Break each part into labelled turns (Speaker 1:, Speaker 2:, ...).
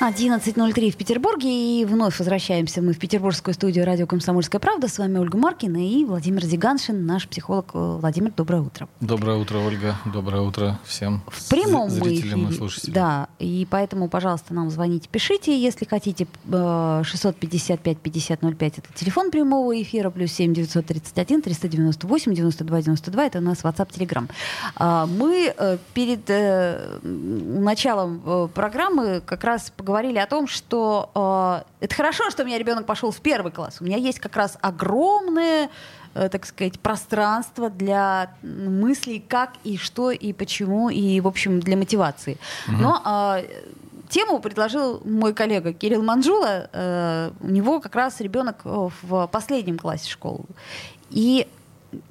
Speaker 1: 11.03 в Петербурге. И вновь возвращаемся мы в петербургскую студию радио «Комсомольская правда». С вами Ольга Маркина и Владимир Зиганшин, наш психолог. Владимир, доброе утро.
Speaker 2: Доброе утро, Ольга. Доброе утро всем
Speaker 1: В прямом
Speaker 2: зрителям и
Speaker 1: эфире.
Speaker 2: слушателям.
Speaker 1: Да, и поэтому, пожалуйста, нам звоните, пишите, если хотите. Э, 655-5005 это телефон прямого эфира, плюс 7 931 398 92 92 это у нас WhatsApp, Telegram. А, Мы э, перед э, началом э, программы как раз поговорили о том, что э, это хорошо, что у меня ребенок пошел в первый класс. У меня есть как раз огромное э, так сказать, пространство для мыслей, как и что и почему, и, в общем, для мотивации. Но а, тему предложил мой коллега Кирилл Манжула. Э, у него как раз ребенок э, в последнем классе школы. И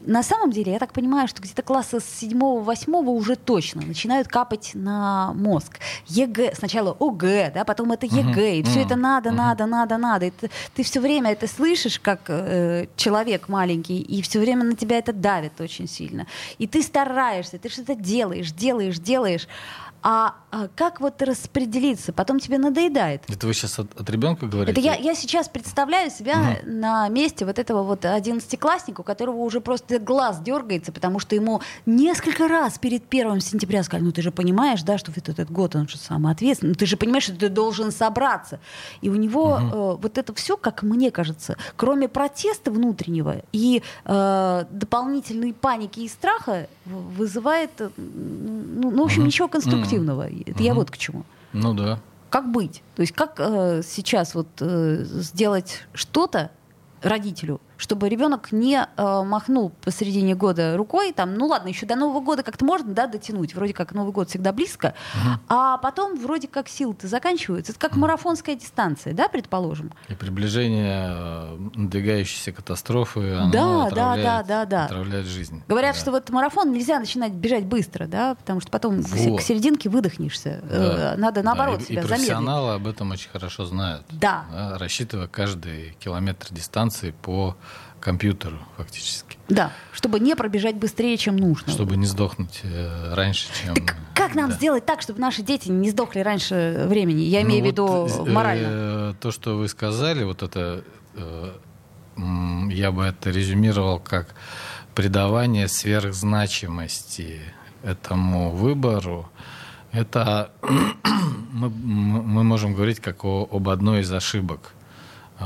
Speaker 1: на самом деле, я так понимаю, что где-то класса с 7-8 уже точно начинают капать на мозг. ЕГЭ, сначала ОГЭ, да, потом это ЕГЭ, и все это надо, надо, надо, надо. И ты, ты все время это слышишь, как э, человек маленький, и все время на тебя это давит очень сильно. И ты стараешься, ты что-то делаешь, делаешь, делаешь. А, а как вот распределиться? Потом тебе надоедает.
Speaker 2: Это вы сейчас от, от ребенка говорите?
Speaker 1: Это я, я сейчас представляю себя на месте вот этого вот одиннадцатиклассника, у которого уже просто глаз дергается, потому что ему несколько раз перед первым сентября сказали, ну ты же понимаешь, да, что вот этот год он же самый ответственный, ну ты же понимаешь, что ты должен собраться. И у него э, вот это все, как мне кажется, кроме протеста внутреннего и э, дополнительной паники и страха, вызывает, э, ну, ну, в общем, ничего конструктивного. Это я вот к чему.
Speaker 2: Ну да.
Speaker 1: Как быть? То есть как э, сейчас вот э, сделать что-то родителю, чтобы ребенок не э, махнул посередине года рукой, там, ну ладно, еще до Нового года как-то можно, да, дотянуть, вроде как Новый год всегда близко, а потом вроде как силы-то заканчиваются. Это как марафонская дистанция, да, предположим?
Speaker 2: И приближение э, надвигающейся катастрофы, оно
Speaker 1: Да, да,
Speaker 2: отравляет,
Speaker 1: да, да, да.
Speaker 2: отравляет жизнь.
Speaker 1: Говорят,
Speaker 2: Да.
Speaker 1: что вот марафон нельзя начинать бежать быстро, да, потому что потом
Speaker 2: Вот.
Speaker 1: к серединке выдохнешься.
Speaker 2: Да.
Speaker 1: Э, Надо
Speaker 2: Да,
Speaker 1: наоборот
Speaker 2: и,
Speaker 1: себя
Speaker 2: и
Speaker 1: замедлить.
Speaker 2: профессионалы об этом очень хорошо знают.
Speaker 1: Да.
Speaker 2: рассчитывая каждый километр дистанции по компьютеру фактически.
Speaker 1: Да, чтобы не пробежать быстрее, чем нужно.
Speaker 2: Чтобы не сдохнуть э, раньше, чем...
Speaker 1: Так как нам
Speaker 2: да.
Speaker 1: сделать так, чтобы наши дети не сдохли раньше времени? Я
Speaker 2: Ну
Speaker 1: имею в
Speaker 2: вот,
Speaker 1: виду
Speaker 2: э,
Speaker 1: морально.
Speaker 2: то, что вы сказали, вот это, э, я бы это резюмировал как придавание сверхзначимости этому выбору. Это мы, мы можем говорить как о- об одной из ошибок э,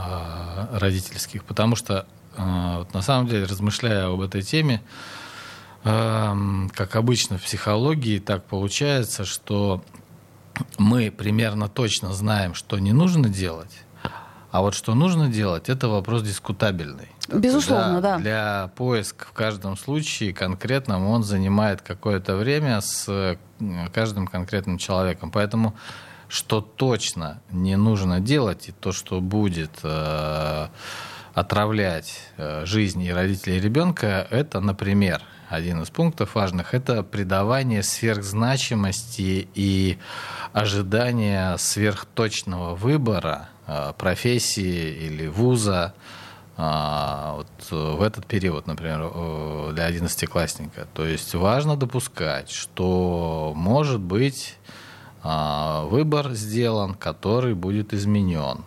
Speaker 2: родительских, потому что э, на самом деле, размышляя об этой теме, эм, как обычно в психологии, так получается, что мы примерно точно знаем, что не нужно делать, а вот что нужно делать, это вопрос дискутабельный.
Speaker 1: Безусловно, да.
Speaker 2: Для поиска в каждом случае конкретном он занимает какое-то время с э, каждым конкретным человеком. Поэтому что точно не нужно делать, и то, что будет э, отравлять э, жизнь и родителей ребенка, это, например, один из пунктов важных, это придавание сверхзначимости и ожидание сверхточного выбора э, профессии или вуза а, вот э, в этот период, например, э, для одиннадцатиклассника. То есть важно допускать, что может быть выбор сделан, который будет изменен.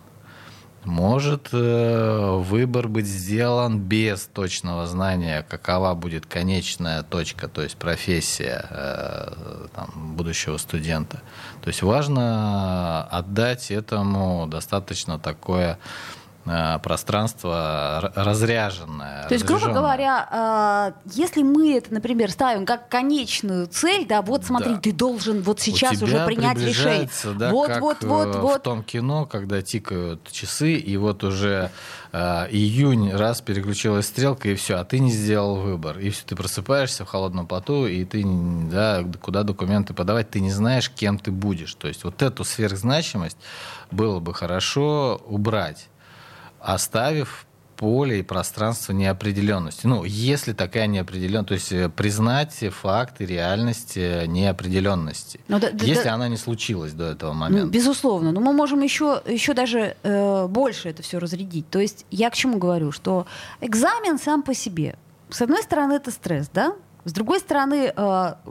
Speaker 2: Может э, выбор быть сделан без точного знания, какова будет конечная точка, то есть профессия э, там, будущего студента. То есть важно отдать этому достаточно такое пространство р- разряженное.
Speaker 1: То есть, грубо говоря, э, если мы это, например, ставим как конечную цель, да, вот смотри,
Speaker 2: Да.
Speaker 1: ты должен вот сейчас уже принять решение.
Speaker 2: Да,
Speaker 1: вот,
Speaker 2: как
Speaker 1: вот,
Speaker 2: э,
Speaker 1: вот,
Speaker 2: в
Speaker 1: вот.
Speaker 2: том кино, когда тикают часы, и вот уже э, июнь, раз переключилась стрелка, и все, а ты не сделал выбор. И все, ты просыпаешься в холодном поту, и ты, да, куда документы подавать, ты не знаешь, кем ты будешь. То есть вот эту сверхзначимость было бы хорошо убрать, оставив поле и пространство неопределенности. Ну, если такая неопределенность, то есть э, признать факты реальности неопределенности,
Speaker 1: Ну, да-
Speaker 2: если
Speaker 1: да-
Speaker 2: она не случилась до этого
Speaker 1: Ну,
Speaker 2: момента.
Speaker 1: безусловно. Но мы можем еще, еще даже э, больше это все разрядить. То есть я к чему говорю? Что экзамен сам по себе. С одной стороны, это стресс, да? С другой стороны, э,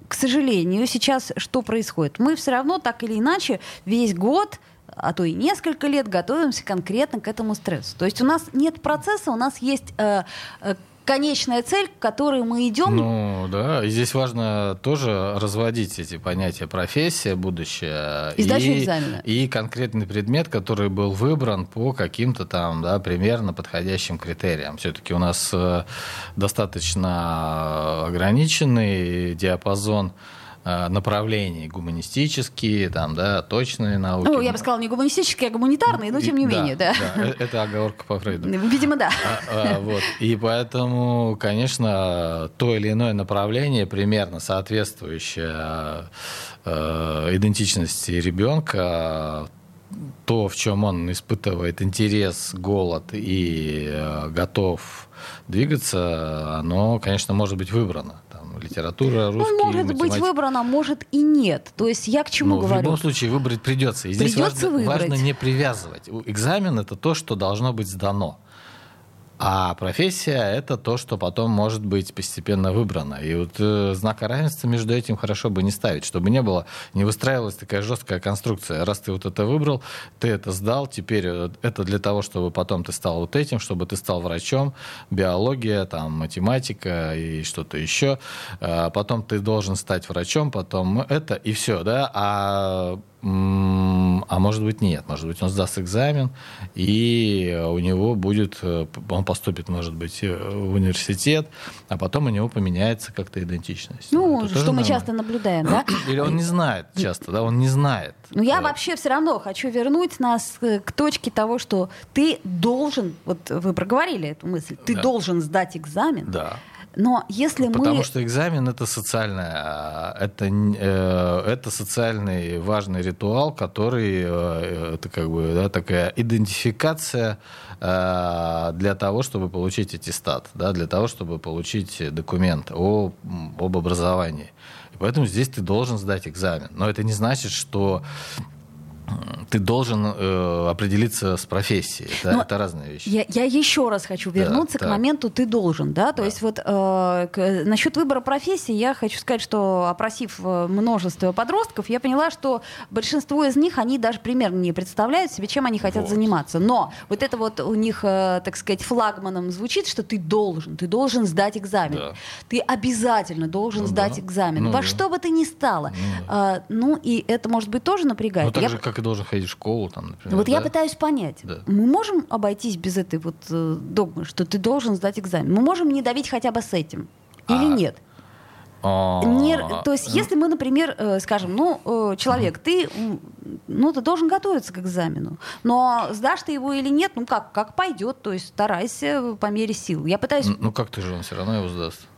Speaker 1: к сожалению, сейчас что происходит? Мы все равно так или иначе весь год а то и несколько лет готовимся конкретно к этому стрессу. То есть у нас нет процесса, у нас есть э, э, конечная цель, к которой мы идем.
Speaker 2: Ну да, и здесь важно тоже разводить эти понятия профессия, будущее
Speaker 1: И сдачу
Speaker 2: и,
Speaker 1: экзамена.
Speaker 2: и конкретный предмет, который был выбран по каким-то там да, примерно подходящим критериям. Все-таки у нас э, достаточно ограниченный диапазон э, направлений гуманистические, там, да, точные науки.
Speaker 1: ну, я бы сказала, не гуманистические, а гуманитарные, но тем не
Speaker 2: Да,
Speaker 1: менее, да.
Speaker 2: э- Это оговорка по Фрейду.
Speaker 1: Видимо, да.
Speaker 2: А, а, вот. И поэтому, конечно, то или иное направление, примерно соответствующее э, идентичности ребенка, то, в чем он испытывает интерес, голод и э, готов двигаться, оно, конечно, может быть выбрано. Там, литература, русский,
Speaker 1: Ну, может быть
Speaker 2: математика.
Speaker 1: выбрано, может и нет. То есть я к чему
Speaker 2: Ну, в
Speaker 1: говорю?
Speaker 2: любом случае выбрать придется. И здесь
Speaker 1: Придется
Speaker 2: важно,
Speaker 1: выбрать.
Speaker 2: важно не привязывать. Экзамен это то, что должно быть сдано. А профессия это то, что потом может быть постепенно выбрано. И вот э, знака равенства между этим хорошо бы не ставить, чтобы не было, не выстраивалась такая жесткая конструкция. Раз ты вот это выбрал, ты это сдал, теперь э, это для того, чтобы потом ты стал вот этим, чтобы ты стал врачом, биология, там, математика и что-то еще. А потом ты должен стать врачом, потом это и все, да. А А может быть нет, может быть он сдаст экзамен и у него будет, э, он поступит, может быть, э, в университет, а потом у него поменяется как-то идентичность.
Speaker 1: Ну,
Speaker 2: Это
Speaker 1: что мы
Speaker 2: нормально.
Speaker 1: часто наблюдаем, да?
Speaker 2: Или он не знает часто, да, он не знает.
Speaker 1: Ну, я вообще все равно хочу вернуть нас э, к точке того, что ты должен, вот вы проговорили эту мысль, ты
Speaker 2: Да.
Speaker 1: должен сдать экзамен,
Speaker 2: Да.
Speaker 1: Но если
Speaker 2: Потому
Speaker 1: мы...
Speaker 2: что экзамен это социальное, а, это, э, это социальный важный ритуал, который э, это как бы да, такая идентификация э, для того, чтобы получить аттестат, да, для того, чтобы получить документ о, об образовании. И поэтому здесь ты должен сдать экзамен. Но это не значит, что ты должен э, определиться с профессией. Да,
Speaker 1: Но
Speaker 2: это разные вещи.
Speaker 1: Я, я еще раз хочу вернуться к
Speaker 2: так.
Speaker 1: моменту «ты должен». Да? То
Speaker 2: Да.
Speaker 1: есть вот э, к- насчет выбора профессии я хочу сказать, что опросив э, множество подростков, я поняла, что большинство из них, они даже примерно не представляют себе, чем они хотят
Speaker 2: Вот.
Speaker 1: заниматься. Но вот это вот у них, э, так сказать, флагманом звучит, что ты должен, ты должен сдать экзамен.
Speaker 2: Да.
Speaker 1: Ты обязательно должен
Speaker 2: Ну
Speaker 1: сдать
Speaker 2: да.
Speaker 1: экзамен.
Speaker 2: Ну
Speaker 1: Во
Speaker 2: да.
Speaker 1: что бы ты ни стало.
Speaker 2: Ну
Speaker 1: А, ну и это, может быть, тоже напрягает.
Speaker 2: Ну, так
Speaker 1: Я
Speaker 2: же, как должен ходить в школу, там, например.
Speaker 1: вот я
Speaker 2: да?
Speaker 1: пытаюсь понять,
Speaker 2: Да.
Speaker 1: мы можем обойтись без этой вот э, догмы, что ты должен сдать экзамен? Мы можем не давить хотя бы с этим? Или
Speaker 2: А,
Speaker 1: нет?
Speaker 2: А,
Speaker 1: Не- то есть, если мы, например, э, скажем, ну, э, человек, ты, ну, ты должен готовиться к экзамену, но сдашь ты его или нет, ну, как, как пойдет, то есть старайся по мере сил. Я пытаюсь
Speaker 2: Ну, ну, как ты же, он все равно его сдаст.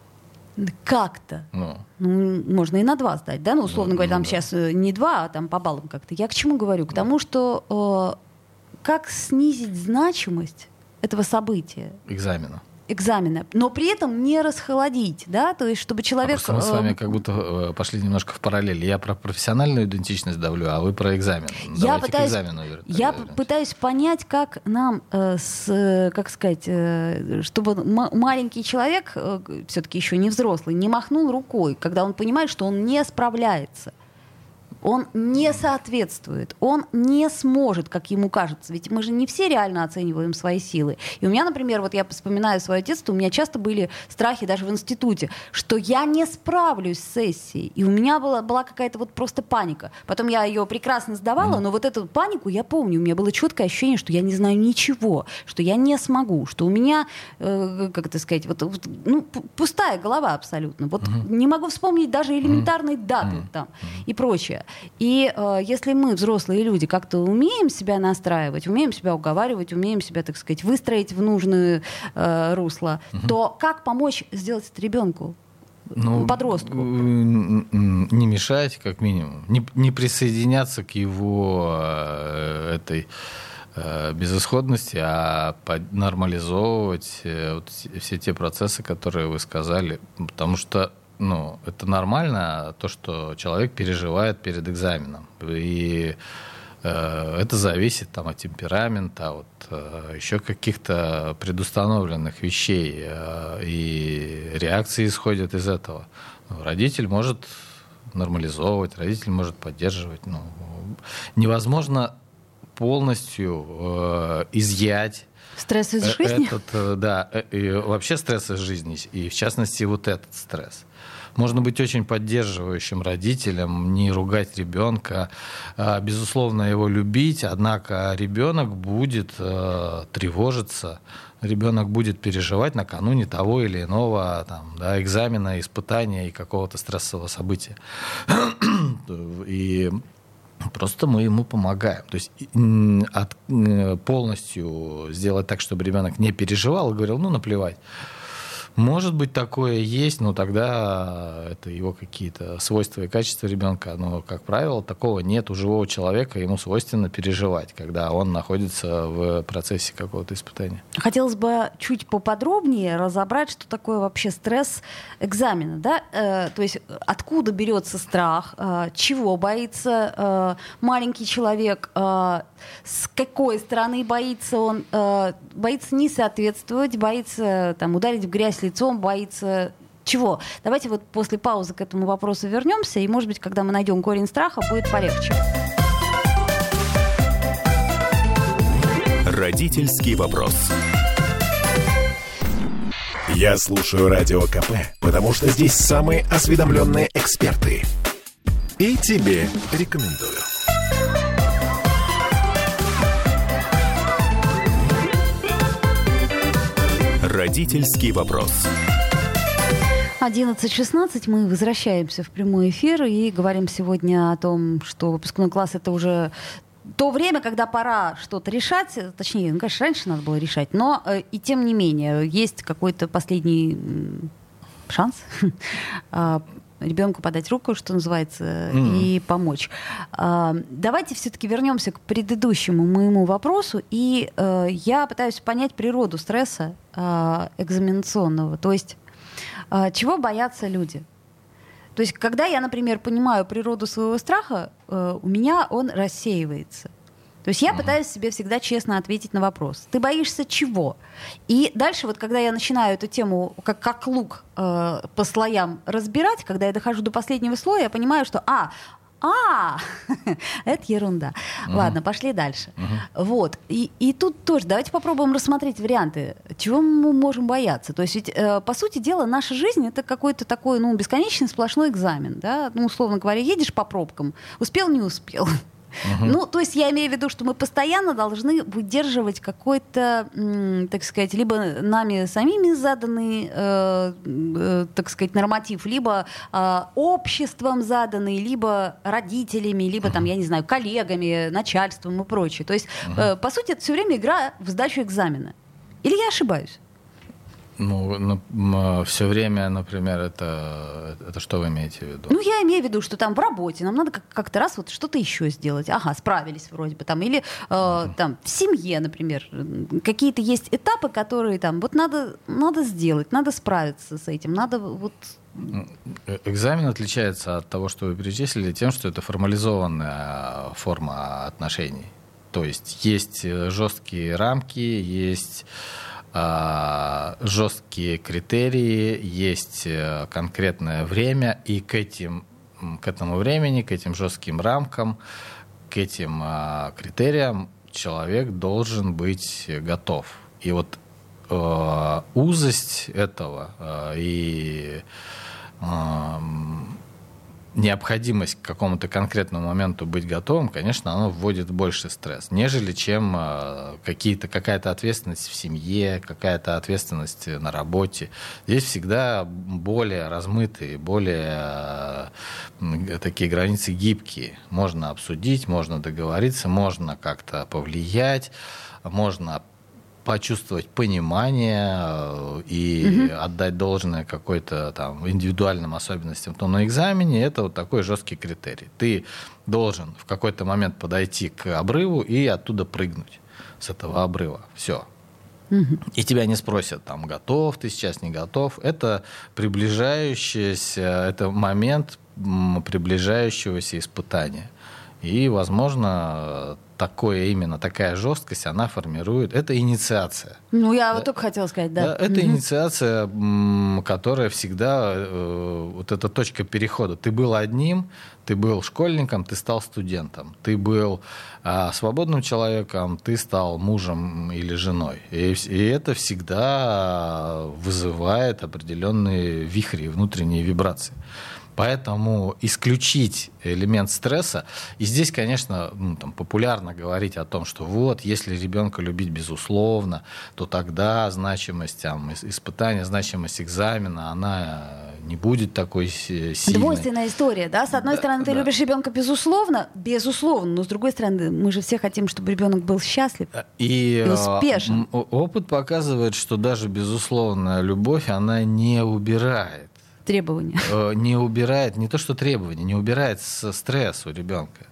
Speaker 1: Как-то,
Speaker 2: Ну,
Speaker 1: ну, можно и на два сдать, да, ну, условно
Speaker 2: Ну,
Speaker 1: говоря,
Speaker 2: ну
Speaker 1: там
Speaker 2: да.
Speaker 1: сейчас э, не два, а там по баллам как-то. Я к чему говорю? К тому, что э, как снизить значимость этого события,
Speaker 2: экзамена.
Speaker 1: Экзамена, но при этом не расхолодить, да, то есть чтобы человек...
Speaker 2: А мы с вами
Speaker 1: э,
Speaker 2: как будто э, пошли немножко в параллель. Я про профессиональную идентичность давлю, а вы про экзамен.
Speaker 1: Я
Speaker 2: Давайте
Speaker 1: пытаюсь,
Speaker 2: к экзамену вер-
Speaker 1: я
Speaker 2: вернемся.
Speaker 1: пытаюсь понять, как нам, э, с, э, как сказать, э, чтобы маленький человек, все-таки еще не взрослый, не махнул рукой, когда он понимает, что он не справляется. Он не соответствует, он не сможет, как ему кажется. Ведь мы же не все реально оцениваем свои силы. И у меня, например, вот я вспоминаю свое детство, у меня часто были страхи даже в институте, что я не справлюсь с сессией. И у меня была, была какая-то вот просто паника. Потом я ее прекрасно сдавала, но вот эту панику я помню. У меня было четкое ощущение, что я не знаю ничего, что я не смогу, что у меня, э, как это сказать, вот, вот, ну, пустая голова абсолютно. Вот не могу вспомнить даже элементарные даты там и прочее. И э, если мы, взрослые люди, как-то умеем себя настраивать, умеем себя уговаривать, умеем себя, так сказать, выстроить в нужное э, русло, то как помочь сделать это ребенку?
Speaker 2: Ну,
Speaker 1: подростку.
Speaker 2: м, Не мешать, как минимум. Не, не присоединяться к его э, этой э, безысходности, а нормализовывать э, вот все те процессы, которые вы сказали, потому что ну, это нормально, то, что человек переживает перед экзаменом. И э, это зависит там, от темперамента, от э, еще каких-то предустановленных вещей. Э, и реакции исходят из этого. Родитель может нормализовывать, родитель может поддерживать. Ну, невозможно полностью э, изъять
Speaker 1: Стресс из жизни?
Speaker 2: Этот, э, да, э, и вообще стресс из жизни, и в частности вот этот стресс. Можно быть очень поддерживающим родителем, не ругать ребенка, а, безусловно, его любить, однако ребенок будет э, тревожиться, ребенок будет переживать накануне того или иного там, да, экзамена, испытания и какого-то стрессового события. И Просто мы ему помогаем. То есть от, полностью сделать так, чтобы ребенок не переживал и говорил, ну, наплевать. Может быть, такое есть, но тогда это его какие-то свойства и качества ребенка. Но, как правило, такого нет у живого человека. Ему свойственно переживать, когда он находится в процессе какого-то испытания.
Speaker 1: Хотелось бы чуть поподробнее разобрать, что такое вообще стресс экзамена. Да? Э, то есть откуда берется страх, э, чего боится э, маленький человек, э, с какой стороны боится он, э, боится не соответствовать, боится там, ударить в грязь лицом, боится чего? Давайте вот после паузы к этому вопросу вернемся, и, может быть, когда мы найдем корень страха, будет полегче.
Speaker 3: Родительский вопрос.
Speaker 4: Я слушаю Радио КП, потому что здесь самые осведомленные эксперты. И тебе рекомендую.
Speaker 3: Родительский вопрос.
Speaker 1: 11.16 мы возвращаемся в прямой эфир и говорим сегодня о том, что выпускной класс это уже то время, когда пора что-то решать, точнее, ну, конечно, раньше надо было решать, но э, и тем не менее есть какой-то последний шанс а, ребенку подать руку, что называется, mm-hmm. и помочь. А, давайте все-таки вернемся к предыдущему моему вопросу, и а, я пытаюсь понять природу стресса а, экзаменационного. То есть а, чего боятся люди? То есть, когда я, например, понимаю природу своего страха, э, у меня он рассеивается. То есть я uh-huh. пытаюсь себе всегда честно ответить на вопрос. Ты боишься чего? И дальше вот, когда я начинаю эту тему как, как лук э, по слоям разбирать, когда я дохожу до последнего слоя, я понимаю, что, а, а, это ерунда. uh Ладно, пошли дальше. uh Вот. И, и тут тоже давайте попробуем рассмотреть варианты, чего мы можем бояться. То есть ведь, э, по сути дела, наша жизнь это какой-то такой, ну, бесконечный сплошной экзамен, да? Ну, условно говоря, едешь по пробкам, успел, не успел. Угу. Ну, то есть я имею в виду, что мы постоянно должны выдерживать какой-то, так сказать, либо нами самими заданный, э, э, так сказать, норматив, либо э, обществом заданный, либо родителями, либо там, я не знаю, коллегами, начальством и прочее. То есть, э, по сути, это все время игра в сдачу экзамена. Или я ошибаюсь?
Speaker 2: Ну, ну все время, например, это, это что вы имеете в виду?
Speaker 1: Ну, я имею в виду, что там в работе нам надо как-то раз вот что-то еще сделать. Ага, справились вроде бы там. Или э, uh-huh. там в семье, например, какие-то есть этапы, которые там вот надо, надо сделать, надо справиться с этим, надо вот
Speaker 2: Экзамен отличается от того, что вы перечислили, тем, что это формализованная форма отношений. То есть есть э, жесткие рамки, есть жесткие критерии, есть э, конкретное время, и к, этим, к этому времени, к этим жестким рамкам, к этим а, критериям человек должен быть готов. И вот э, узость этого э, и необходимость к какому-то конкретному моменту быть готовым, конечно, оно вводит больше стресс, нежели чем э, какие-то, какая-то ответственность в семье, какая-то ответственность на работе. Здесь всегда более размытые, более э, такие границы гибкие. Можно обсудить, можно договориться, можно как-то повлиять, можно почувствовать понимание э, и угу. отдать должное какой-то там индивидуальным особенностям, то на экзамене это вот такой жесткий критерий. Ты должен в какой-то момент подойти к обрыву и оттуда прыгнуть. с этого обрыва. Все. И тебя не спросят, там, готов ты сейчас, не готов. Это приближающийся, это момент приближающегося испытания. И, возможно, такое именно, такая жесткость, она формирует. Это инициация.
Speaker 1: Ну, я да? вот только хотела сказать, да.
Speaker 2: да это угу. инициация, которая всегда, э, вот эта точка перехода. Ты был одним, ты был школьником, ты стал студентом. Ты был э, свободным человеком, ты стал мужем или женой. И, и это всегда вызывает определенные вихри, внутренние вибрации. Поэтому исключить элемент стресса, и здесь, конечно, ну, там, популярно говорить о том, что вот, если ребенка любить безусловно, то тогда значимость там, испытания, значимость экзамена, она не будет такой сильной.
Speaker 1: Двойственная история, да? С одной да, стороны, ты да. любишь ребенка безусловно, безусловно, но с другой стороны, мы же все хотим, чтобы ребенок был счастлив и, и успешен.
Speaker 2: Опыт показывает, что даже безусловная любовь, она не убирает
Speaker 1: требования.
Speaker 2: Э, не убирает, не то что требования, не убирает стресс у ребенка.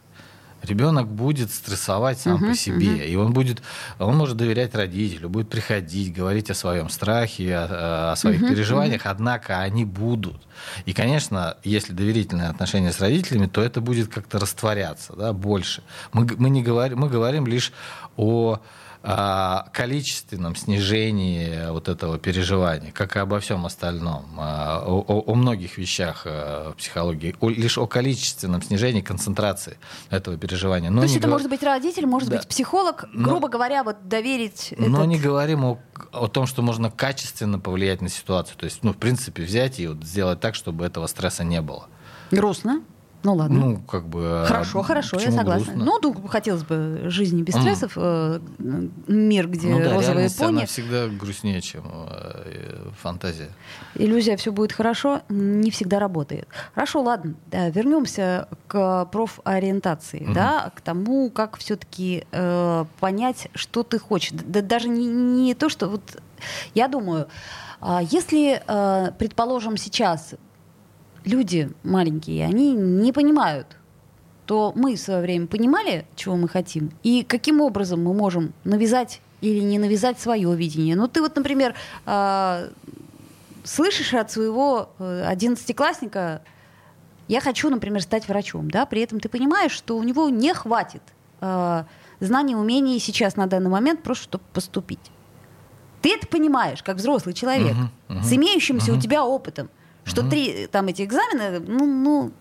Speaker 2: Ребенок будет стрессовать сам uh-huh, по себе, uh-huh. и он будет, он может доверять родителю, будет приходить, говорить о своем страхе, о, о своих uh-huh, переживаниях, uh-huh. однако они будут. И, конечно, если доверительные отношения с родителями, то это будет как-то растворяться, да, больше. Мы, мы не говорим, мы говорим лишь о о количественном снижении вот этого переживания, как и обо всем остальном, о, о, о многих вещах э, психологии, о, лишь о количественном снижении концентрации этого переживания.
Speaker 1: Но То есть это говор... может быть родитель, может да. быть психолог, грубо но... говоря, вот доверить.
Speaker 2: Но этот... не говорим о, о том, что можно качественно повлиять на ситуацию. То есть, ну, в принципе, взять и вот сделать так, чтобы этого стресса не было.
Speaker 1: Грустно. Ну ладно.
Speaker 2: Ну, как бы...
Speaker 1: А хорошо, хорошо, я согласна. Грустно? Ну, ну, хотелось бы жизни без стрессов, mm. мир, где ну, да, розовые пони.
Speaker 2: она всегда грустнее, чем э, фантазия.
Speaker 1: Иллюзия «все будет хорошо» не всегда работает. Хорошо, ладно, да, вернемся к профориентации, mm-hmm. да, к тому, как все-таки э, понять, что ты хочешь. Да, даже не, не то, что... Вот, я думаю, э, если, э, предположим, сейчас люди маленькие, они не понимают, то мы в свое время понимали, чего мы хотим, и каким образом мы можем навязать или не навязать свое видение. Ну, ты вот, например, э, слышишь от своего э, одиннадцатиклассника, я хочу, например, стать врачом, да, при этом ты понимаешь, что у него не хватит э, знаний, умений сейчас на данный момент просто, чтобы поступить. Ты это понимаешь, как взрослый человек, uh-huh, uh-huh, с имеющимся uh-huh. у тебя опытом что три там эти экзамены, ну, ну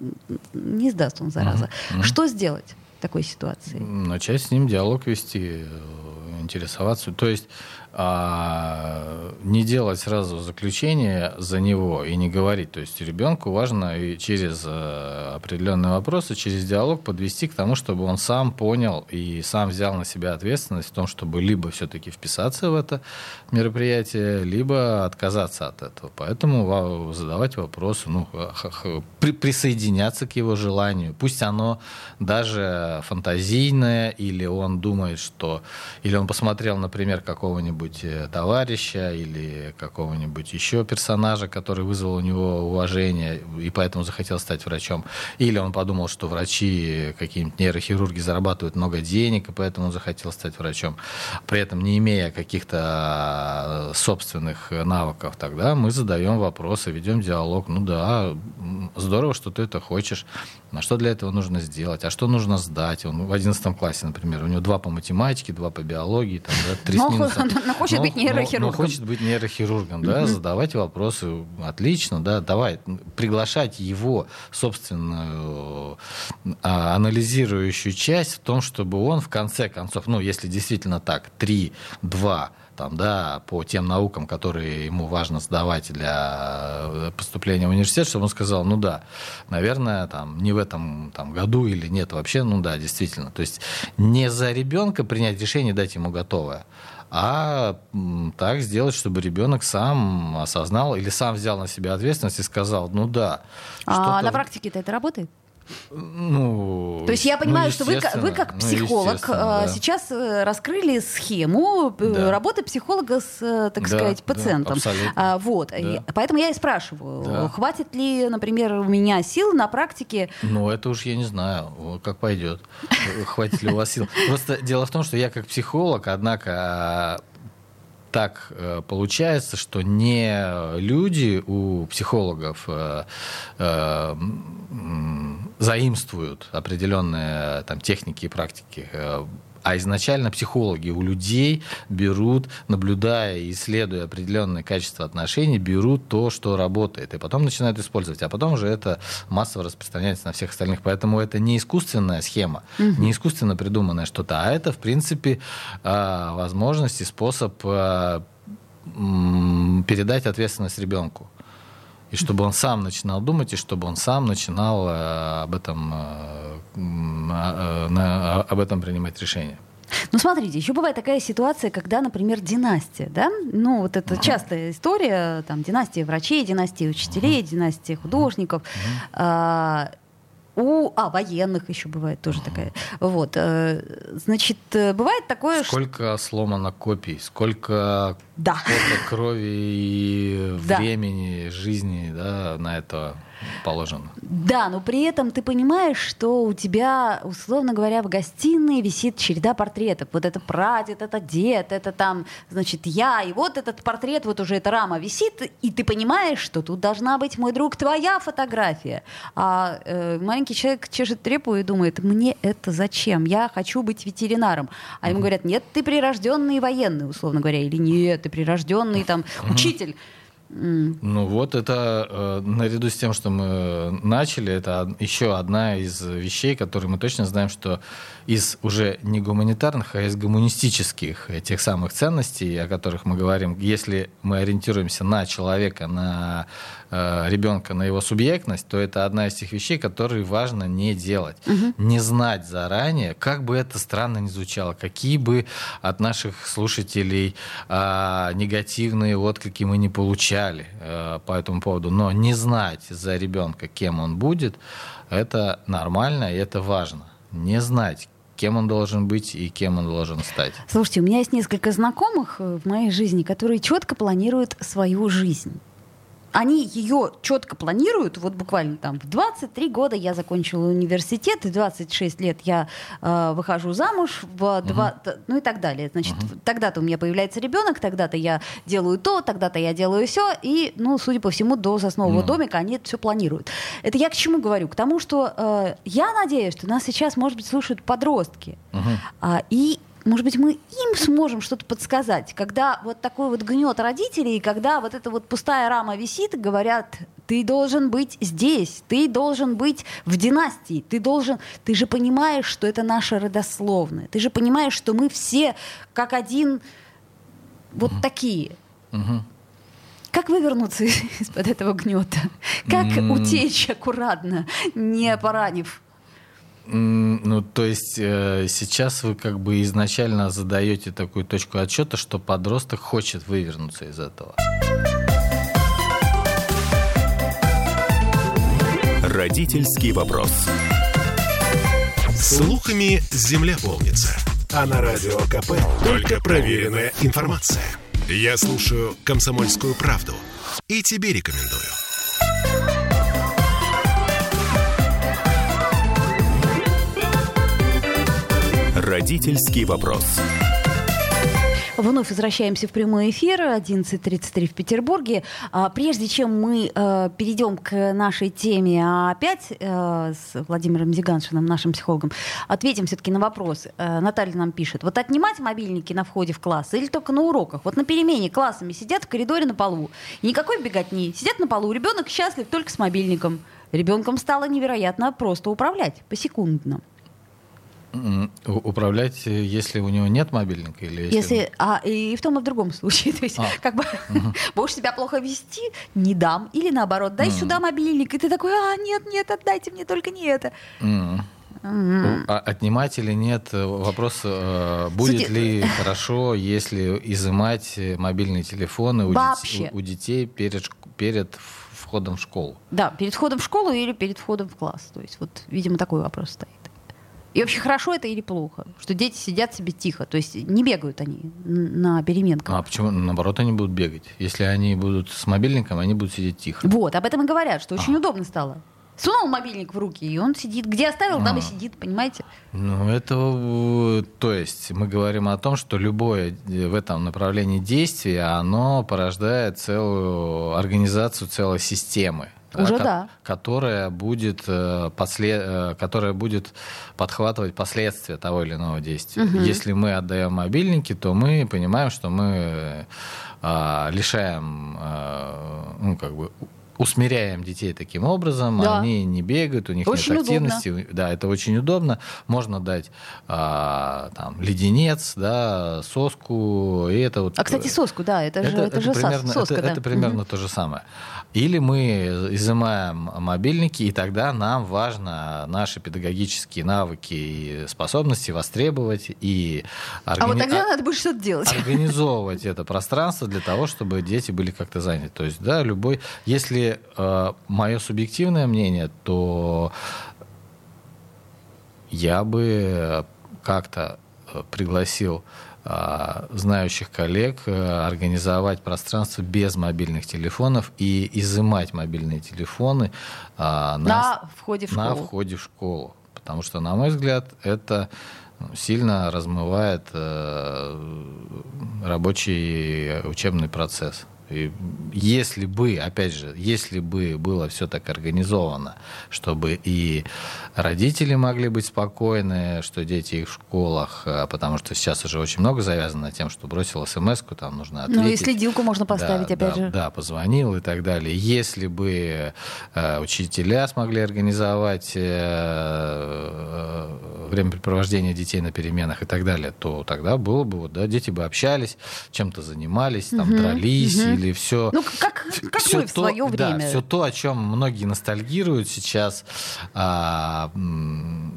Speaker 1: не сдаст он, зараза. Mm-hmm. Что сделать в такой ситуации?
Speaker 2: Начать с ним диалог вести, э, интересоваться. То есть а, не делать сразу заключение за него и не говорить. То есть ребенку важно и через а, определенные вопросы, через диалог подвести к тому, чтобы он сам понял и сам взял на себя ответственность в том, чтобы либо все-таки вписаться в это мероприятие, либо отказаться от этого. Поэтому задавать вопросы, ну, при, присоединяться к его желанию. Пусть оно даже фантазийное, или он думает, что... Или он посмотрел, например, какого-нибудь какого-нибудь э, товарища или какого-нибудь еще персонажа, который вызвал у него уважение и поэтому захотел стать врачом. Или он подумал, что врачи, какие-нибудь нейрохирурги зарабатывают много денег, и поэтому он захотел стать врачом. При этом не имея каких-то э, собственных навыков, тогда мы задаем вопросы, ведем диалог. Ну да, здорово, что ты это хочешь. А что для этого нужно сделать? А что нужно сдать? Он в 11 классе, например, у него два по математике, два по биологии, там, да, три с минусом.
Speaker 1: Но хочет но, быть нейрохирургом.
Speaker 2: Но, но хочет быть нейрохирургом, да, задавать вопросы. Отлично, да, давай, приглашать его собственную а, анализирующую часть в том, чтобы он в конце концов, ну, если действительно так, 3, 2, там, да, по тем наукам, которые ему важно сдавать для э, поступления в университет, чтобы он сказал, ну да, наверное, там, не в этом там, году или нет вообще, ну да, действительно. То есть не за ребенка принять решение, дать ему готовое, а так сделать, чтобы ребенок сам осознал или сам взял на себя ответственность и сказал, ну да.
Speaker 1: А на практике-то это работает?
Speaker 2: Ну,
Speaker 1: То есть я понимаю,
Speaker 2: ну,
Speaker 1: что вы, вы как.
Speaker 2: Ну,
Speaker 1: психолог а,
Speaker 2: да.
Speaker 1: сейчас э, раскрыли схему э,
Speaker 2: Да.
Speaker 1: работы психолога с, так
Speaker 2: Да,
Speaker 1: сказать,
Speaker 2: да,
Speaker 1: пациентом.
Speaker 2: абсолютно.
Speaker 1: А, вот. И
Speaker 2: Да.
Speaker 1: поэтому я и спрашиваю,
Speaker 2: Да.
Speaker 1: хватит ли, например, у меня сил на практике
Speaker 2: Ну, это уж я не знаю, как пойдет. Хватит ли у вас сил. Просто дело в том, что я как психолог, однако так получается, что не люди у психологов э, э, заимствуют определенные там, техники и практики, э, а изначально психологи у людей берут, наблюдая и исследуя определенные качества отношений, берут то, что работает, и потом начинают использовать. А потом уже это массово распространяется на всех остальных. Поэтому это не искусственная схема, не искусственно придуманное что-то, а это, в принципе, а, возможность и способ передать ответственность ребенку. И чтобы он сам начинал думать, и чтобы он сам начинал э, об этом, э, а, э, об этом принимать решение.
Speaker 1: Ну, смотрите, еще бывает такая ситуация, когда, например, династия, да? Ну, вот это частая история, там, династия врачей, династия учителей, династия художников. А, у, а, военных еще бывает тоже такая. Вот, э, значит, э, бывает такое, что...
Speaker 2: Сколько сломано копий, сколько
Speaker 1: Да.
Speaker 2: крови и
Speaker 1: Да.
Speaker 2: времени, жизни да, на это положено.
Speaker 1: Да, но при этом ты понимаешь, что у тебя, условно говоря, в гостиной висит череда портретов. Вот это прадед, это дед, это там, значит, я. И вот этот портрет, вот уже эта рама висит, и ты понимаешь, что тут должна быть, мой друг, твоя фотография. А э, маленький человек чешет трепу и думает, мне это зачем? Я хочу быть ветеринаром. А ему говорят, нет, ты прирожденный военный, условно говоря, или нет, ты прирожденный там учитель.
Speaker 2: Ну вот это э, наряду с тем, что мы начали, это еще одна из вещей, которые мы точно знаем, что из уже не гуманитарных, а из гуманистических э, тех самых ценностей, о которых мы говорим, если мы ориентируемся на человека, на э, ребенка, на его субъектность, то это одна из тех вещей, которые важно не делать. Не знать заранее, как бы это странно ни звучало, какие бы от наших слушателей а, негативные отклики мы не получали э, по этому поводу, но не знать за ребенка, кем он будет, это нормально и это важно. Не знать, кем он должен быть и кем он должен стать.
Speaker 1: Слушайте, у меня есть несколько знакомых э, в моей жизни, которые четко планируют свою жизнь. Они ее четко планируют, вот буквально там в 23 года я закончила университет, и 26 лет я э, выхожу замуж, в два, т- ну и так далее. Значит, тогда-то у меня появляется ребенок, тогда-то я делаю то, тогда-то я делаю все, и, ну, судя по всему, до соснового
Speaker 2: Ну.
Speaker 1: домика они это все планируют. Это я к чему говорю? К тому, что э, я надеюсь, что нас сейчас, может быть, слушают подростки.
Speaker 2: Мгм.
Speaker 1: А, и, может быть, мы им сможем что-то подсказать, когда вот такой вот гнет родителей, когда вот эта вот пустая рама висит, говорят, ты должен быть здесь, ты должен быть в династии, ты должен, ты же понимаешь, что это наше родословное, ты же понимаешь, что мы все как один вот такие.
Speaker 2: Мгм.
Speaker 1: Как вывернуться из-под этого гнета? Как утечь аккуратно, не поранив?
Speaker 2: Ну, то есть э, сейчас вы как бы изначально задаете такую точку отсчета, что подросток хочет вывернуться из этого.
Speaker 3: Родительский вопрос.
Speaker 4: Слухами земля полнится. А на радио КП только проверенная информация. Я слушаю «Комсомольскую правду» и тебе рекомендую.
Speaker 3: Родительский вопрос.
Speaker 1: Вновь возвращаемся в прямой эфир, 11.33 в Петербурге. А, Прежде чем мы э, перейдем к нашей теме опять э, с Владимиром Зиганшиным, нашим психологом, ответим все-таки на вопрос. Э, Наталья нам пишет. Вот отнимать мобильники на входе в класс или только на уроках? Вот на перемене классами сидят в коридоре на полу. И никакой беготни. Сидят на полу. Ребенок счастлив только с мобильником. Ребенком стало невероятно просто управлять посекундно.
Speaker 2: Управлять, э, если у него нет мобильника или если...
Speaker 1: Если, а, и в том и в другом случае. То есть,
Speaker 2: А.
Speaker 1: как бы, будешь себя плохо вести, не дам. Или наоборот, дай сюда мобильник. И ты такой, а, нет, нет, отдайте мне только не это.
Speaker 2: М.
Speaker 1: Мгм.
Speaker 2: А Отнимать или нет, э, вопрос, э, будет
Speaker 1: Суди-
Speaker 2: ли хорошо, если изымать мобильные телефоны у, детей, у детей перед, перед входом в школу.
Speaker 1: Да, перед входом в школу или перед входом в класс. То есть вот, видимо, такой вопрос стоит. И вообще хорошо это или плохо, что дети сидят себе тихо, то есть не бегают они на переменках.
Speaker 2: А почему наоборот они будут бегать? Если они будут с мобильником, они будут сидеть тихо.
Speaker 1: Вот, об этом и говорят, что очень а. удобно стало. Сунул мобильник в руки, и он сидит. Где оставил, там и а. сидит, понимаете?
Speaker 2: Ну, это... То есть мы говорим о том, что любое в этом направлении действие, оно порождает целую организацию целой системы.
Speaker 1: Уже ко- да.
Speaker 2: Которая будет, э, послед... Э, которая будет подхватывать последствия того или иного действия. Угу. Если мы отдаем мобильники, то мы понимаем, что мы э, лишаем ну, как бы усмиряем детей таким образом, да. они не бегают, у них очень нет активности, удобно. да, это очень удобно. Можно дать а, там леденец, да, соску, и это вот.
Speaker 1: А кстати, соску, да, это, это же это, это же примерно, соска,
Speaker 2: это,
Speaker 1: да.
Speaker 2: это примерно угу. то же самое. Или мы изымаем мобильники, и тогда нам важно наши педагогические навыки и способности востребовать и
Speaker 1: органи... А вот тогда надо будет что-то делать.
Speaker 2: Организовывать это пространство для того, чтобы дети были как-то заняты. То есть, да, любой... Если э, мое субъективное мнение, то я бы как-то э, пригласил а, знающих коллег э, организовать пространство без мобильных телефонов и изымать мобильные телефоны
Speaker 1: на, на, входе, в
Speaker 2: на входе в школу. Потому что, на мой взгляд, это ну, сильно размывает э, рабочий учебный процесс. И если бы, опять же, если бы было все так организовано, чтобы и родители могли быть спокойны, что дети их в школах, а, потому что сейчас уже очень много завязано тем, что бросил смс там нужно ответить. Ну и
Speaker 1: следилку можно поставить,
Speaker 2: да,
Speaker 1: опять
Speaker 2: да,
Speaker 1: же.
Speaker 2: Да, позвонил и так далее. Если бы э, учителя смогли организовать э, э, времяпрепровождение детей на переменах и так далее, то тогда было бы, вот, да, дети бы общались, чем-то занимались, там, угу, дрались, угу или все...
Speaker 1: Ну, как, как все мы в свое время.
Speaker 2: Да, все то, о чем многие ностальгируют сейчас, а,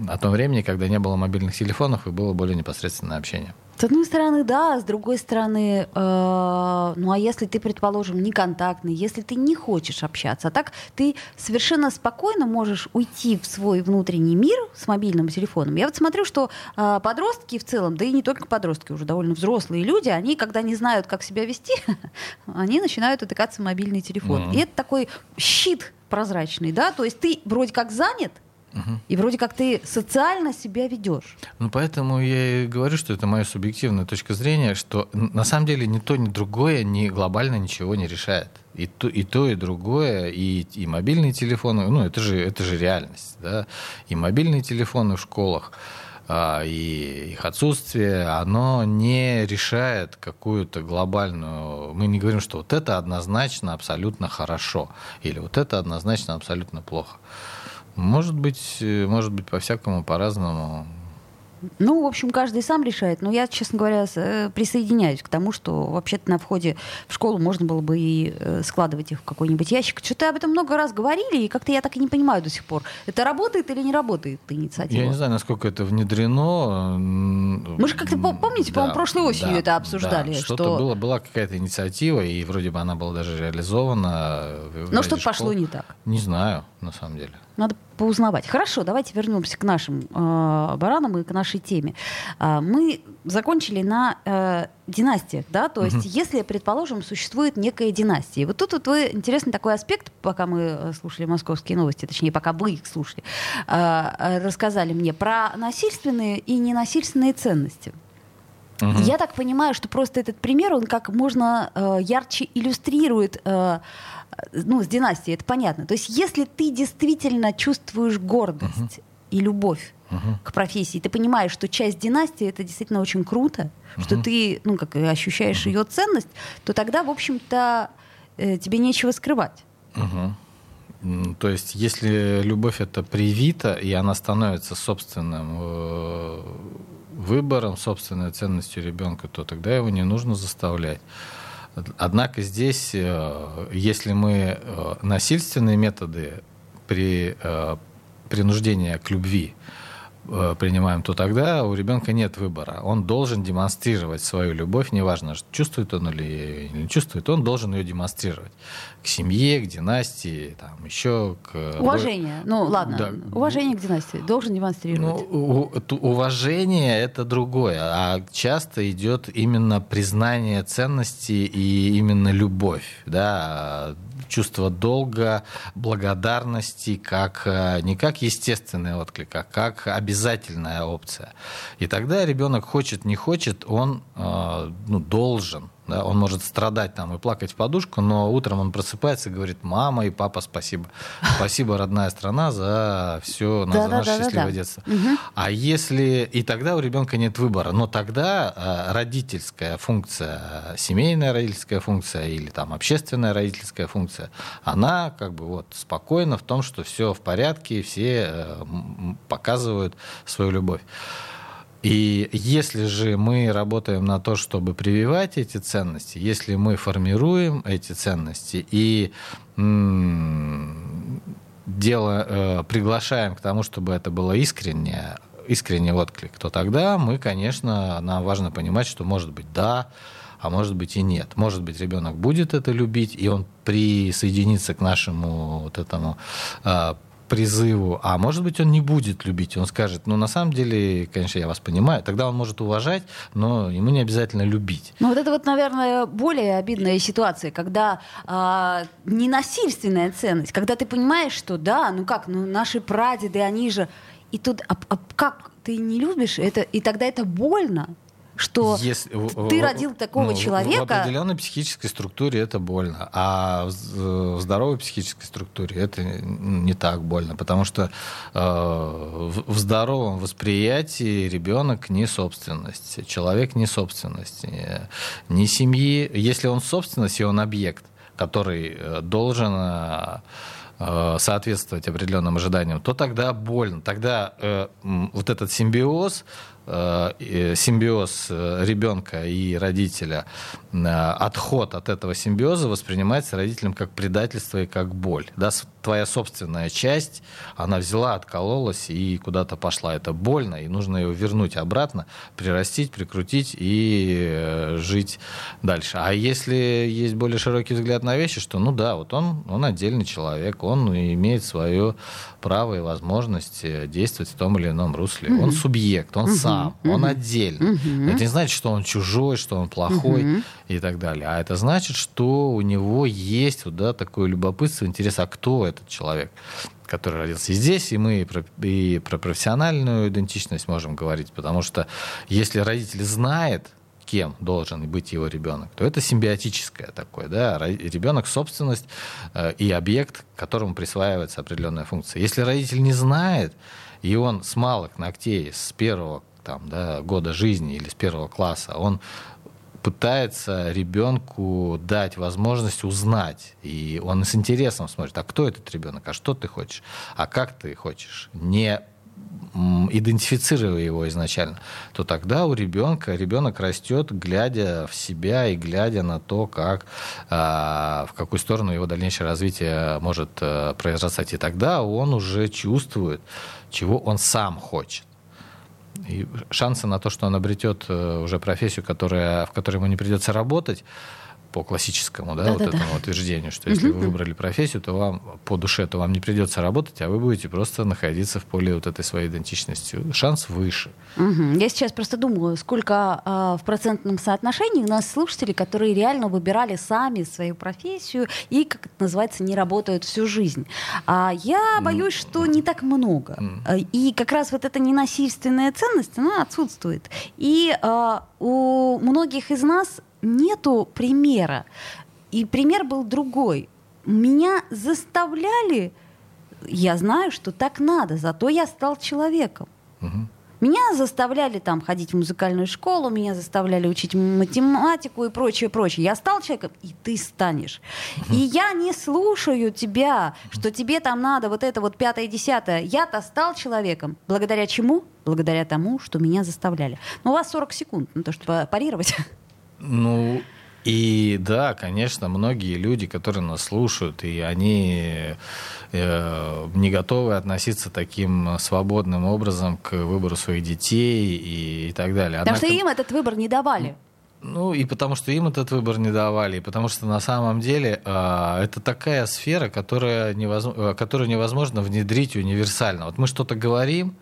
Speaker 2: о том времени, когда не было мобильных телефонов и было более непосредственное общение.
Speaker 1: С одной стороны, да, с другой стороны, э, ну а если ты, предположим, не контактный, если ты не хочешь общаться, а так ты совершенно спокойно можешь уйти в свой внутренний мир с мобильным телефоном. Я вот смотрю, что э, подростки в целом, да и не только подростки, уже довольно взрослые люди, они, когда не знают, как себя вести, они начинают утыкаться в мобильный телефон. Mm-hmm. И это такой щит прозрачный, да, то есть ты вроде как занят, Угу. И вроде как ты социально себя ведешь.
Speaker 2: Ну, поэтому я и говорю, что это моя субъективная точка зрения, что на самом деле ни то, ни другое ни глобально ничего не решает. И то, и то, и другое, и, и мобильные телефоны, ну, это же, это же реальность, да, и мобильные телефоны в школах, а, и их отсутствие, оно не решает какую-то глобальную... Мы не говорим, что вот это однозначно абсолютно хорошо, или вот это однозначно абсолютно плохо. Может быть, э, может быть, по-всякому, по-разному.
Speaker 1: Ну, в общем, каждый сам решает. Но я, честно говоря, э, присоединяюсь к тому, что вообще-то на входе в школу можно было бы и э, складывать их в какой-нибудь ящик. Что-то об этом много раз говорили, и как-то я так и не понимаю до сих пор. Это работает или не работает инициатива?
Speaker 2: Я не знаю, насколько это внедрено.
Speaker 1: Мы же как-то, помните, да, по-моему, прошлой осенью да, это обсуждали.
Speaker 2: Да, что-то что... было, была какая-то инициатива, и вроде бы она была даже реализована.
Speaker 1: Но что-то пошло не так.
Speaker 2: Не знаю, на самом деле.
Speaker 1: Надо поузнавать. Хорошо, давайте вернемся к нашим э, баранам и к нашей теме. Э, мы закончили на э, династиях, да, то есть, если, предположим, существует некая династия. И вот тут вот вы интересный такой аспект, пока мы э, слушали московские новости, точнее, пока вы их слушали, э, рассказали мне про насильственные и ненасильственные ценности. Угу. Я так понимаю, что просто этот пример, он как можно э, ярче иллюстрирует э, ну, с династией, это понятно. То есть, если ты действительно чувствуешь гордость uh-huh. и любовь uh-huh. к профессии, ты понимаешь, что часть династии это действительно очень круто, uh-huh. что ты, ну, как ощущаешь uh-huh. ее ценность, то тогда, в общем-то, э, тебе нечего скрывать.
Speaker 2: Uh-huh. То есть, если любовь это привита, и она становится собственным э, выбором, собственной ценностью ребенка, то тогда его не нужно заставлять. Однако здесь, э, если мы э, насильственные методы при э, принуждении к любви принимаем, то тогда у ребенка нет выбора. Он должен демонстрировать свою любовь, неважно, чувствует он или не чувствует, он должен ее демонстрировать к семье, к династии, там еще к...
Speaker 1: Уважение. Ну, ладно. Да. Уважение к династии. Должен демонстрировать.
Speaker 2: Ну, уважение это другое, а часто идет именно признание ценности и именно любовь, да, чувство долга, благодарности, как э, не как естественный отклик, а как обязательная опция. И тогда ребенок хочет, не хочет, он э, ну, должен да, он может страдать там и плакать в подушку, но утром он просыпается и говорит, мама и папа, спасибо. Спасибо, родная страна, за все, наше счастливое детство. А если... И тогда у ребенка нет выбора. Но тогда э, родительская функция, семейная родительская функция или там общественная родительская функция, она как бы вот спокойна в том, что все в порядке, все э, показывают свою любовь. И если же мы работаем на то, чтобы прививать эти ценности, если мы формируем эти ценности и дело, э, приглашаем к тому, чтобы это было искреннее, искренний отклик, то тогда мы, конечно, нам важно понимать, что может быть да, а может быть и нет. Может быть, ребенок будет это любить, и он присоединится к нашему вот этому э, призыву, а может быть, он не будет любить. Он скажет, ну, на самом деле, конечно, я вас понимаю. Тогда он может уважать, но ему не обязательно любить.
Speaker 1: Ну, вот это вот, наверное, более обидная ситуация, когда а, ненасильственная ценность, когда ты понимаешь, что да, ну как, ну наши прадеды, они же... И тут, а, а как ты не любишь это, и тогда это больно что Если, ты родил такого ну, человека. В
Speaker 2: определенной психической структуре это больно, а в здоровой психической структуре это не так больно, потому что э, в здоровом восприятии ребенок не собственность, человек не собственность, не семьи. Если он собственность и он объект, который э, должен э, соответствовать определенным ожиданиям, то тогда больно. Тогда э, вот этот симбиоз Э, симбиоз э, ребенка и родителя, э, отход от этого симбиоза воспринимается родителем как предательство и как боль. Да, твоя собственная часть, она взяла, откололась и куда-то пошла. Это больно, и нужно ее вернуть обратно, прирастить, прикрутить и жить дальше. А если есть более широкий взгляд на вещи, что ну да, вот он, он отдельный человек, он имеет свое право и возможность действовать в том или ином русле. Mm-hmm. Он субъект, он mm-hmm. сам сам, mm-hmm. он отдельно. Mm-hmm. Это не значит, что он чужой, что он плохой mm-hmm. и так далее. А это значит, что у него есть вот, да, такое любопытство, интерес, а кто этот человек? который родился здесь, и мы и про, и про профессиональную идентичность можем говорить, потому что если родитель знает, кем должен быть его ребенок, то это симбиотическое такое, да, ребенок собственность э, и объект, которому присваивается определенная функция. Если родитель не знает, и он с малых ногтей, с первого там, да, года жизни или с первого класса, он пытается ребенку дать возможность узнать. И он с интересом смотрит, а кто этот ребенок, а что ты хочешь, а как ты хочешь, не идентифицируя его изначально, то тогда у ребенка ребенок растет, глядя в себя и глядя на то, как, а, в какую сторону его дальнейшее развитие может а, произрастать. И тогда он уже чувствует, чего он сам хочет. И шансы на то, что он обретет э, уже профессию, которая, в которой ему не придется работать, по классическому, да, да вот да, этому да. утверждению, что если угу. вы выбрали профессию, то вам по душе, то вам не придется работать, а вы будете просто находиться в поле вот этой своей идентичности. Шанс выше.
Speaker 1: Угу. Я сейчас просто думаю, сколько а, в процентном соотношении у нас слушателей, которые реально выбирали сами свою профессию и, как это называется, не работают всю жизнь. А я боюсь, что не так много. И как раз вот эта ненасильственная ценность, она отсутствует. И а, у многих из нас нету примера. И пример был другой. Меня заставляли, я знаю, что так надо, зато я стал человеком. Угу. Меня заставляли там ходить в музыкальную школу, меня заставляли учить математику и прочее, прочее. Я стал человеком, и ты станешь. И я не слушаю тебя, что тебе там надо вот это вот пятое, десятое. Я-то стал человеком. Благодаря чему? Благодаря тому, что меня заставляли. Но у вас 40 секунд на то, чтобы парировать.
Speaker 2: Ну, И да, конечно, многие люди, которые нас слушают, и они э, не готовы относиться таким свободным образом к выбору своих детей и, и так далее.
Speaker 1: Потому Однако... что им этот выбор не давали.
Speaker 2: Ну, и потому что им этот выбор не давали, и потому что на самом деле э, это такая сфера, которая невозможно, которую невозможно внедрить универсально. Вот мы что-то говорим,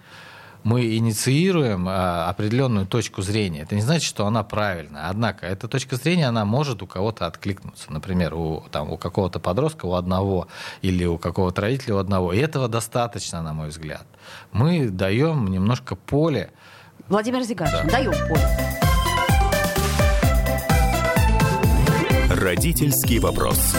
Speaker 2: мы инициируем а, определенную точку зрения. Это не значит, что она правильная. Однако эта точка зрения, она может у кого-то откликнуться. Например, у, там, у какого-то подростка, у одного, или у какого-то родителя у одного. И этого достаточно, на мой взгляд. Мы даем немножко поле.
Speaker 1: Владимир Зигарович, да. даем поле.
Speaker 3: Родительский вопрос.